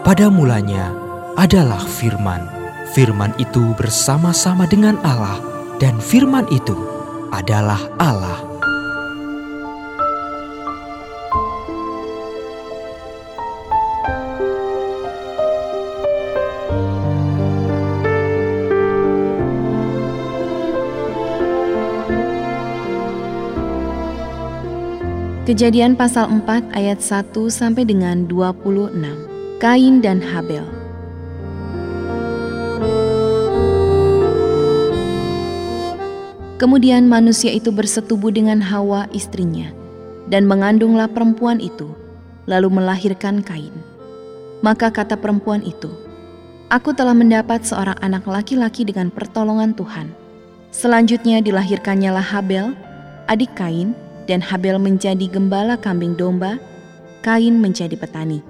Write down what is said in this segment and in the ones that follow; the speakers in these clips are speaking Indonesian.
pada mulanya adalah firman. Firman itu bersama-sama dengan Allah dan firman itu adalah Allah. Kejadian pasal 4 ayat 1 sampai dengan 26. Kain dan Habel. Kemudian manusia itu bersetubuh dengan Hawa istrinya dan mengandunglah perempuan itu lalu melahirkan Kain. Maka kata perempuan itu, Aku telah mendapat seorang anak laki-laki dengan pertolongan Tuhan. Selanjutnya dilahirkannya lah Habel, adik Kain, dan Habel menjadi gembala kambing domba, Kain menjadi petani.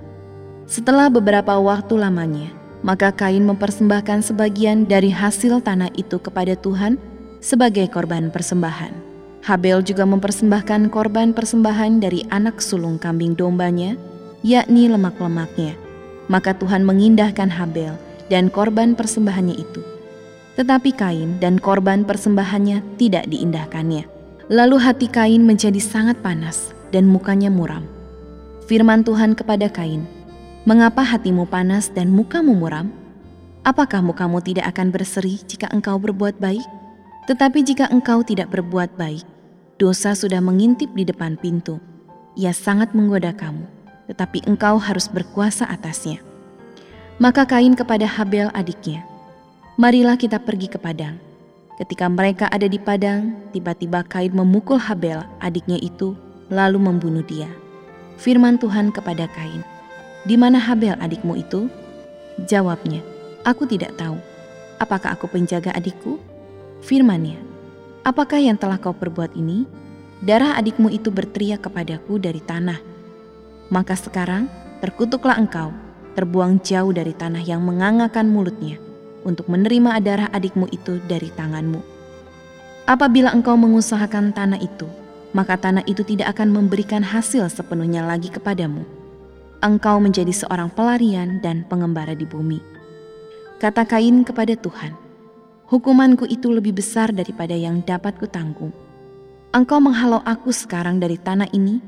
Setelah beberapa waktu lamanya, maka Kain mempersembahkan sebagian dari hasil tanah itu kepada Tuhan sebagai korban persembahan. Habel juga mempersembahkan korban persembahan dari anak sulung kambing dombanya, yakni lemak-lemaknya. Maka Tuhan mengindahkan Habel dan korban persembahannya itu. Tetapi Kain dan korban persembahannya tidak diindahkannya. Lalu hati Kain menjadi sangat panas dan mukanya muram. Firman Tuhan kepada Kain, "Mengapa hatimu panas dan mukamu muram? Apakah mukamu tidak akan berseri jika engkau berbuat baik? Tetapi jika engkau tidak berbuat baik, dosa sudah mengintip di depan pintu. Ia sangat menggoda kamu, tetapi engkau harus berkuasa atasnya." Maka Kain kepada Habel adiknya, "Marilah kita pergi ke padang." Ketika mereka ada di padang, tiba-tiba Kain memukul Habel, adiknya itu, lalu membunuh dia. Firman Tuhan kepada Kain, "Di mana Habel adikmu itu?" Jawabnya, "Aku tidak tahu. Apakah aku penjaga adikku?" Firmannya, "Apakah yang telah kau perbuat ini? Darah adikmu itu berteriak kepadaku dari tanah. Maka sekarang terkutuklah engkau, terbuang jauh dari tanah yang mengangakan mulutnya." untuk menerima darah adikmu itu dari tanganmu. Apabila engkau mengusahakan tanah itu, maka tanah itu tidak akan memberikan hasil sepenuhnya lagi kepadamu. Engkau menjadi seorang pelarian dan pengembara di bumi. Kata Kain kepada Tuhan, Hukumanku itu lebih besar daripada yang dapat kutanggung. Engkau menghalau aku sekarang dari tanah ini,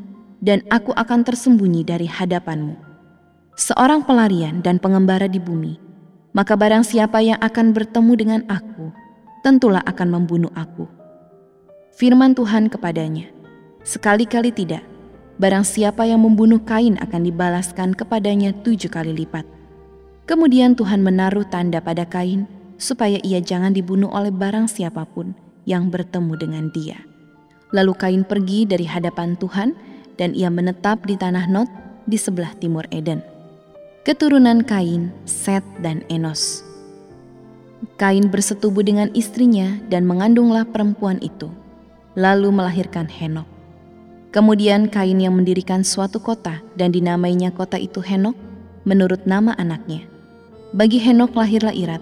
dan aku akan tersembunyi dari hadapanmu. Seorang pelarian dan pengembara di bumi, maka barang siapa yang akan bertemu dengan aku, tentulah akan membunuh aku. Firman Tuhan kepadanya, sekali-kali tidak, barang siapa yang membunuh Kain akan dibalaskan kepadanya tujuh kali lipat. Kemudian Tuhan menaruh tanda pada Kain, supaya ia jangan dibunuh oleh barang siapa pun yang bertemu dengan dia. Lalu Kain pergi dari hadapan Tuhan, dan ia menetap di tanah Not di sebelah timur Eden keturunan Kain, Set, dan Enos. Kain bersetubuh dengan istrinya dan mengandunglah perempuan itu, lalu melahirkan Henok. Kemudian Kain yang mendirikan suatu kota dan dinamainya kota itu Henok menurut nama anaknya. Bagi Henok lahirlah Irat.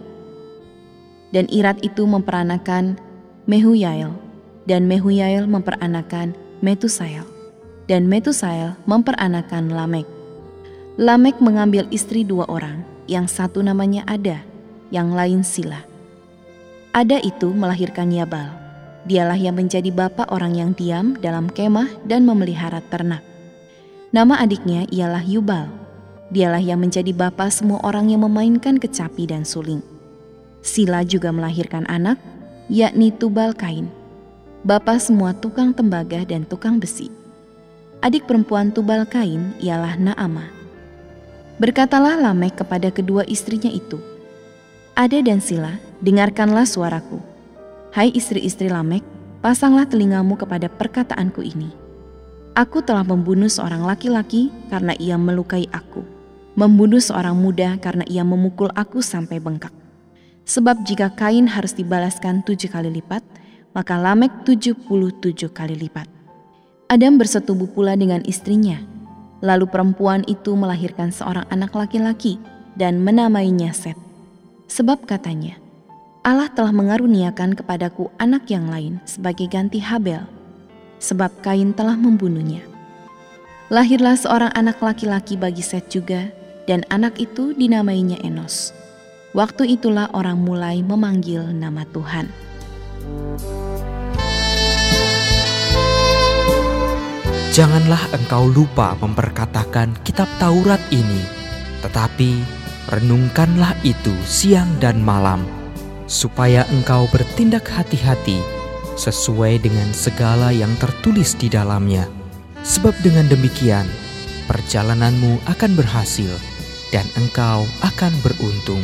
Dan Irat itu memperanakan Mehuyael, dan Mehuyael memperanakan Metusael, dan Metusael memperanakan Lamek. Lamek mengambil istri dua orang, yang satu namanya Ada, yang lain Sila. Ada itu melahirkan Yabal. Dialah yang menjadi bapak orang yang diam dalam kemah dan memelihara ternak. Nama adiknya ialah Yubal. Dialah yang menjadi bapak semua orang yang memainkan kecapi dan suling. Sila juga melahirkan anak, yakni Tubal Kain. Bapak semua tukang tembaga dan tukang besi. Adik perempuan Tubal Kain ialah Naamah Berkatalah Lamek kepada kedua istrinya itu, Ada dan Sila, dengarkanlah suaraku. Hai istri-istri Lamek, pasanglah telingamu kepada perkataanku ini. Aku telah membunuh seorang laki-laki karena ia melukai aku, membunuh seorang muda karena ia memukul aku sampai bengkak. Sebab jika Kain harus dibalaskan tujuh kali lipat, maka Lamek tujuh puluh tujuh kali lipat. Adam bersetubuh pula dengan istrinya, Lalu perempuan itu melahirkan seorang anak laki-laki dan menamainya Set. Sebab katanya, Allah telah mengaruniakan kepadaku anak yang lain sebagai ganti Habel, sebab Kain telah membunuhnya. Lahirlah seorang anak laki-laki bagi Set juga, dan anak itu dinamainya Enos. Waktu itulah orang mulai memanggil nama Tuhan. Janganlah engkau lupa memperkatakan kitab Taurat ini, tetapi renungkanlah itu siang dan malam, supaya engkau bertindak hati-hati sesuai dengan segala yang tertulis di dalamnya. Sebab dengan demikian, perjalananmu akan berhasil dan engkau akan beruntung.